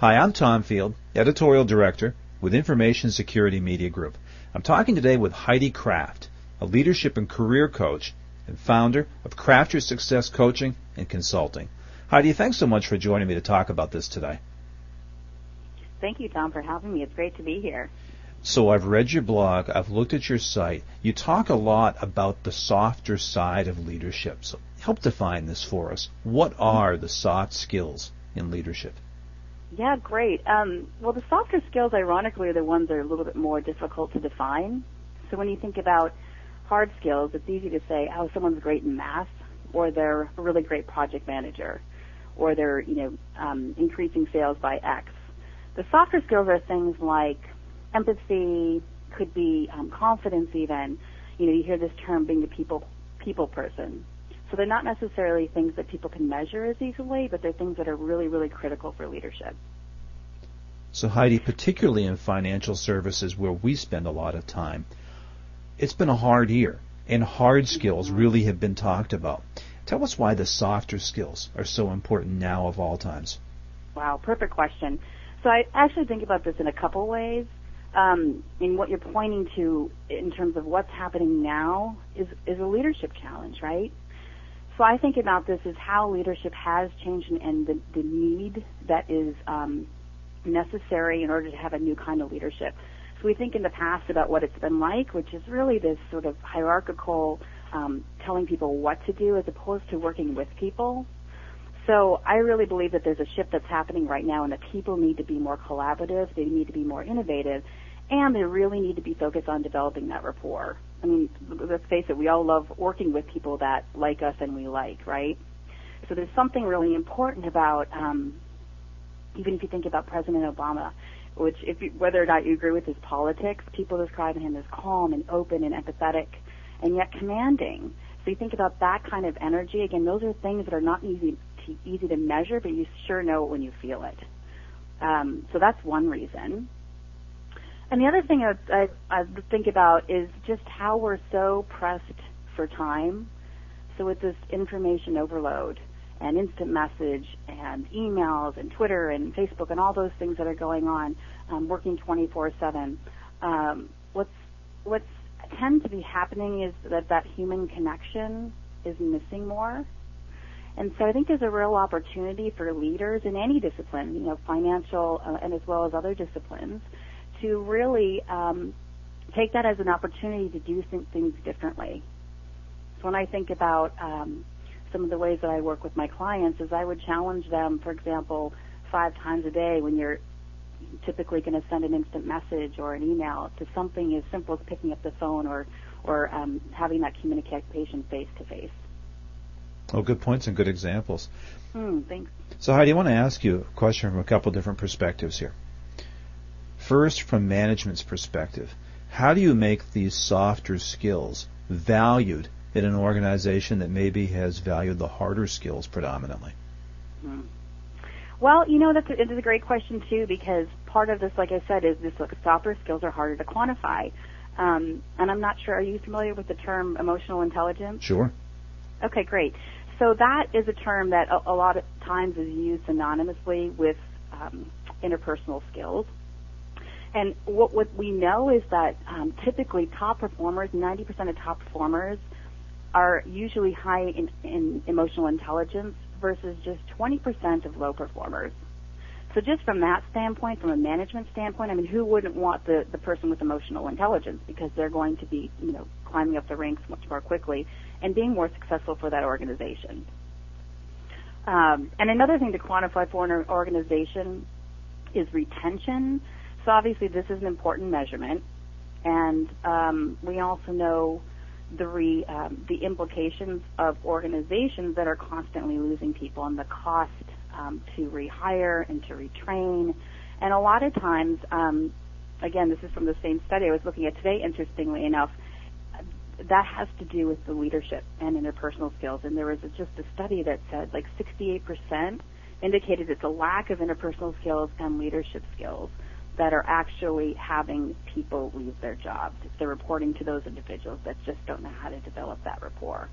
Hi, I'm Tom Field, Editorial Director with Information Security Media Group. I'm talking today with Heidi Kraft, a leadership and career coach and founder of Craft Your Success Coaching and Consulting. Heidi, thanks so much for joining me to talk about this today. Thank you, Tom, for having me. It's great to be here. So I've read your blog, I've looked at your site. You talk a lot about the softer side of leadership. So help define this for us. What are the soft skills in leadership? Yeah, great. Um, well, the softer skills, ironically, are the ones that are a little bit more difficult to define. So when you think about hard skills, it's easy to say, oh, someone's great in math, or they're a really great project manager, or they're, you know, um, increasing sales by X. The softer skills are things like empathy, could be um, confidence even. You know, you hear this term being a people people person. So they're not necessarily things that people can measure as easily, but they're things that are really, really critical for leadership. So Heidi, particularly in financial services where we spend a lot of time, it's been a hard year and hard skills mm-hmm. really have been talked about. Tell us why the softer skills are so important now of all times. Wow, perfect question. So I actually think about this in a couple ways um, in what you're pointing to in terms of what's happening now is is a leadership challenge, right? So I think about this as how leadership has changed and the, the need that is um, necessary in order to have a new kind of leadership. So we think in the past about what it's been like, which is really this sort of hierarchical um, telling people what to do as opposed to working with people so I really believe that there's a shift that's happening right now and that people need to be more collaborative, they need to be more innovative, and they really need to be focused on developing that rapport. I mean, let's face it, we all love working with people that like us and we like, right? So there's something really important about, um, even if you think about President Obama, which if you, whether or not you agree with his politics, people describe him as calm and open and empathetic, and yet commanding. So you think about that kind of energy. Again, those are things that are not easy easy to measure, but you sure know it when you feel it. Um, so that's one reason. And the other thing I, I, I think about is just how we're so pressed for time. So with this information overload and instant message and emails and Twitter and Facebook and all those things that are going on, um, working 24/7, um, what's what's tends to be happening is that that human connection is missing more. And so I think there's a real opportunity for leaders in any discipline, you know, financial uh, and as well as other disciplines, to really um, take that as an opportunity to do things differently. So when I think about um, some of the ways that I work with my clients, is I would challenge them, for example, five times a day when you're typically going to send an instant message or an email to something as simple as picking up the phone or or um, having that communication face to face. Oh, good points and good examples. Mm, thanks. So, Heidi, I want to ask you a question from a couple different perspectives here. First, from management's perspective, how do you make these softer skills valued in an organization that maybe has valued the harder skills predominantly? Mm. Well, you know, that's a, a great question too, because part of this, like I said, is this like, softer skills are harder to quantify. Um, and I'm not sure. Are you familiar with the term emotional intelligence? Sure. Okay, great. So that is a term that a, a lot of times is used synonymously with um, interpersonal skills. And what, what we know is that um, typically top performers, 90% of top performers, are usually high in, in emotional intelligence versus just 20% of low performers. So just from that standpoint, from a management standpoint, I mean, who wouldn't want the, the person with emotional intelligence because they're going to be, you know, climbing up the ranks much more quickly and being more successful for that organization. Um, and another thing to quantify for an organization is retention. So obviously this is an important measurement, and um, we also know the re, um, the implications of organizations that are constantly losing people and the cost um, to rehire and to retrain. And a lot of times, um, again, this is from the same study I was looking at today. Interestingly enough, that has to do with the leadership and interpersonal skills. And there was a, just a study that said like 68% indicated it's a lack of interpersonal skills and leadership skills that are actually having people leave their jobs. They're reporting to those individuals that just don't know how to develop that rapport.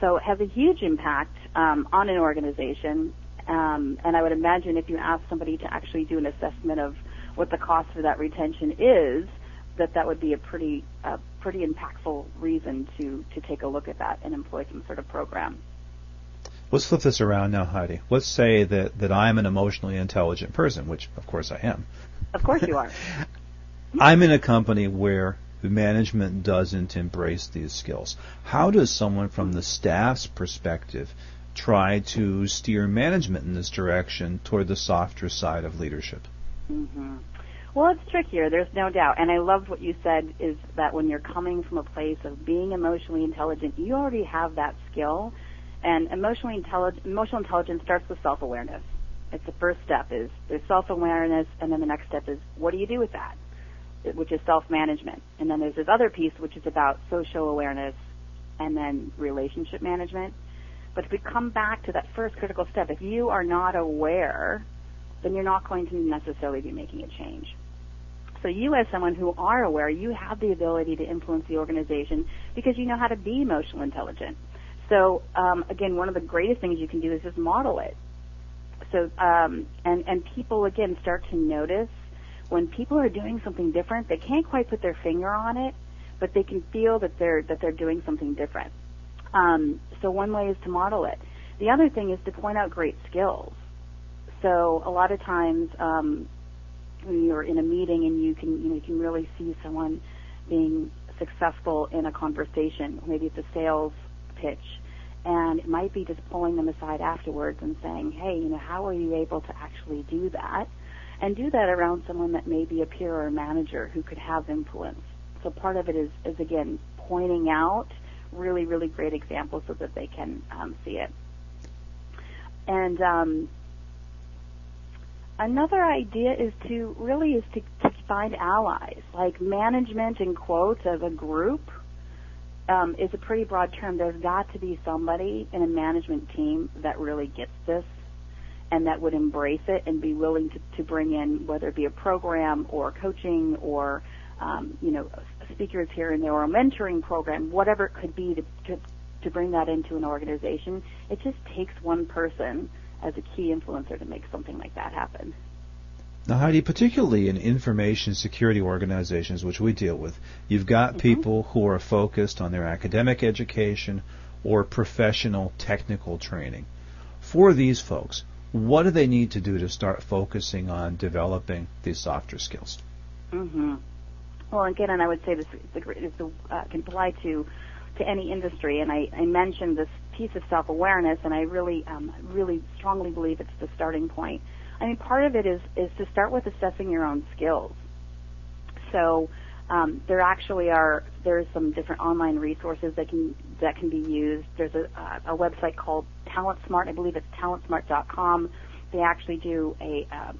So it has a huge impact um, on an organization Um, and I would imagine if you ask somebody to actually do an assessment of what the cost for that retention is, that that would be a pretty pretty impactful reason to to take a look at that and employ some sort of program. Let's flip this around now, Heidi. Let's say that, that I'm an emotionally intelligent person, which of course I am. Of course you are. I'm in a company where the management doesn't embrace these skills. How does someone from the staff's perspective try to steer management in this direction toward the softer side of leadership? Mm-hmm. Well, it's trickier. There's no doubt. And I loved what you said is that when you're coming from a place of being emotionally intelligent, you already have that skill. And emotionally intelligent, emotional intelligence starts with self-awareness. It's the first step is there's self-awareness, and then the next step is what do you do with that, which is self-management. And then there's this other piece which is about social awareness, and then relationship management. But if we come back to that first critical step, if you are not aware, then you're not going to necessarily be making a change. So you as someone who are aware, you have the ability to influence the organization because you know how to be emotional intelligent. So um, again, one of the greatest things you can do is just model it. So um, and and people again start to notice when people are doing something different. They can't quite put their finger on it, but they can feel that they're that they're doing something different. Um, so one way is to model it. The other thing is to point out great skills. So a lot of times um, when you're in a meeting and you can you know you can really see someone being successful in a conversation, maybe it's a sales pitch, and it might be just pulling them aside afterwards and saying, hey, you know, how are you able to actually do that? And do that around someone that may be a peer or a manager who could have influence. So part of it is, is again, pointing out really, really great examples so that they can um, see it. And um, another idea is to really is to, to find allies, like management in quotes as a group um, is a pretty broad term. There's got to be somebody in a management team that really gets this and that would embrace it and be willing to, to bring in whether it be a program or coaching or um, you know speakers here and there or a mentoring program, whatever it could be to, to to bring that into an organization. It just takes one person as a key influencer to make something like that happen. Now, Heidi, particularly in information security organizations, which we deal with, you've got mm-hmm. people who are focused on their academic education or professional technical training. For these folks, what do they need to do to start focusing on developing these softer skills? Mm-hmm. Well, again, and I would say this is a, is a, uh, can apply to to any industry. And I, I mentioned this piece of self-awareness, and I really, um, really strongly believe it's the starting point. I mean, part of it is is to start with assessing your own skills. So um, there actually are there's some different online resources that can that can be used. There's a, a website called Talent Smart. I believe it's talentsmart.com. They actually do a um,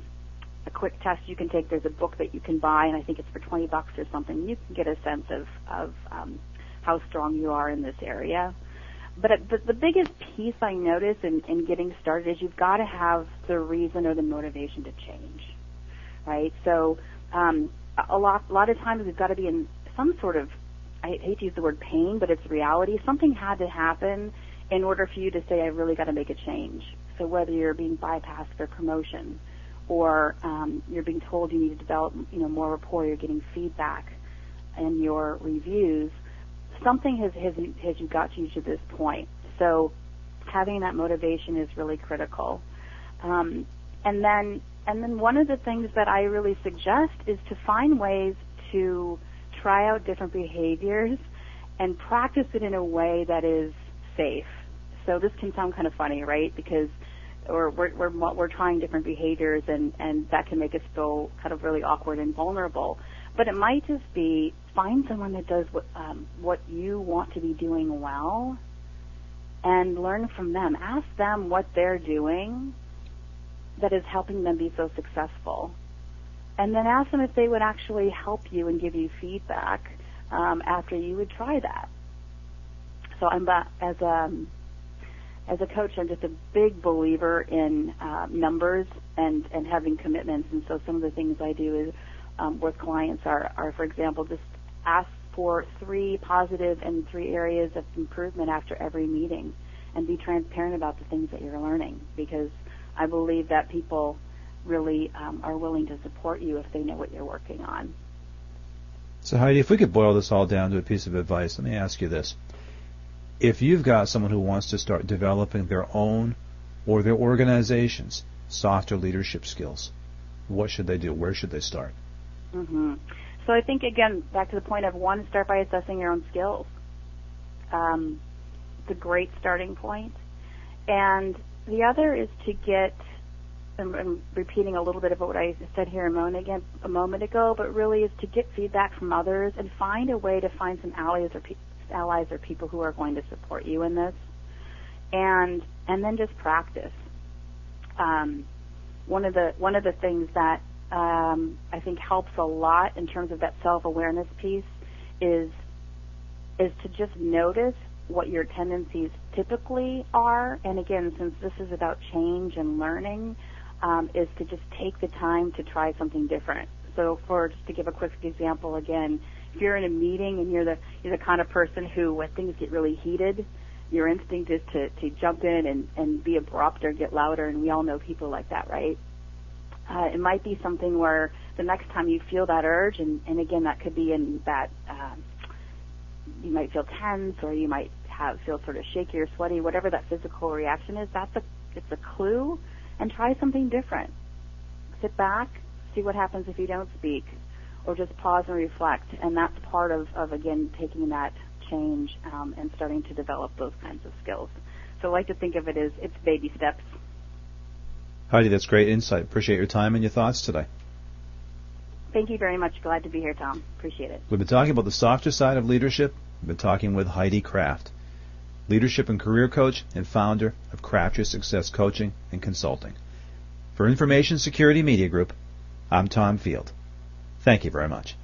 a quick test you can take. There's a book that you can buy, and I think it's for 20 bucks or something. You can get a sense of of um, how strong you are in this area. But the, the biggest piece I notice in, in getting started is you've got to have the reason or the motivation to change, right? So um, a lot a lot of times we've got to be in some sort of I hate to use the word pain, but it's reality. Something had to happen in order for you to say, I really got to make a change. So whether you're being bypassed for promotion, or um, you're being told you need to develop, you know, more rapport, you're getting feedback in your reviews, something has has has you got you to this point. So having that motivation is really critical. Um, and then and then one of the things that I really suggest is to find ways to try out different behaviors and practice it in a way that is safe. So this can sound kind of funny, right? Because or we're, we're, we're trying different behaviors and, and that can make us feel kind of really awkward and vulnerable. But it might just be find someone that does what um, what you want to be doing well, and learn from them. Ask them what they're doing that is helping them be so successful, and then ask them if they would actually help you and give you feedback um, after you would try that. So I'm as a as a coach, I'm just a big believer in uh, numbers and and having commitments. And so some of the things I do is um, with clients are, are, for example, just ask for three positive and three areas of improvement after every meeting and be transparent about the things that you're learning because I believe that people really um, are willing to support you if they know what you're working on. So Heidi, if we could boil this all down to a piece of advice, let me ask you this. If you've got someone who wants to start developing their own or their organization's softer leadership skills, what should they do? Where should they start? Mm-hmm. So I think again, back to the point of one, start by assessing your own skills. Um, it's a great starting point. And the other is to get I'm, I'm repeating a little bit of what I said here a moment, again, a moment ago, but really is to get feedback from others and find a way to find some allies or pe- allies or people who are going to support you in this, and and then just practice. Um, one of the one of the things that um, I think helps a lot in terms of that self awareness piece is is to just notice what your tendencies typically are. And again, since this is about change and learning, um, is to just take the time to try something different. So, for just to give a quick example, again, if you're in a meeting and you're the you're the kind of person who, when things get really heated, your instinct is to to jump in and and be abrupt or get louder, and we all know people like that, right? Uh, it might be something where the next time you feel that urge, and and again, that could be in that um, you might feel tense or you might have feel sort of shaky or sweaty, whatever that physical reaction is. That's a it's a clue and try something different. Sit back, see what happens if you don't speak, or just pause and reflect. And that's part of, of again, taking that change um, and starting to develop those kinds of skills. So I like to think of it as it's baby steps. Heidi, that's great insight. Appreciate your time and your thoughts today. Thank you very much. Glad to be here, Tom. Appreciate it. We've been talking about the softer side of leadership. We've been talking with Heidi Kraft leadership and career coach and founder of Craft Your Success Coaching and Consulting. For Information Security Media Group, I'm Tom Field. Thank you very much.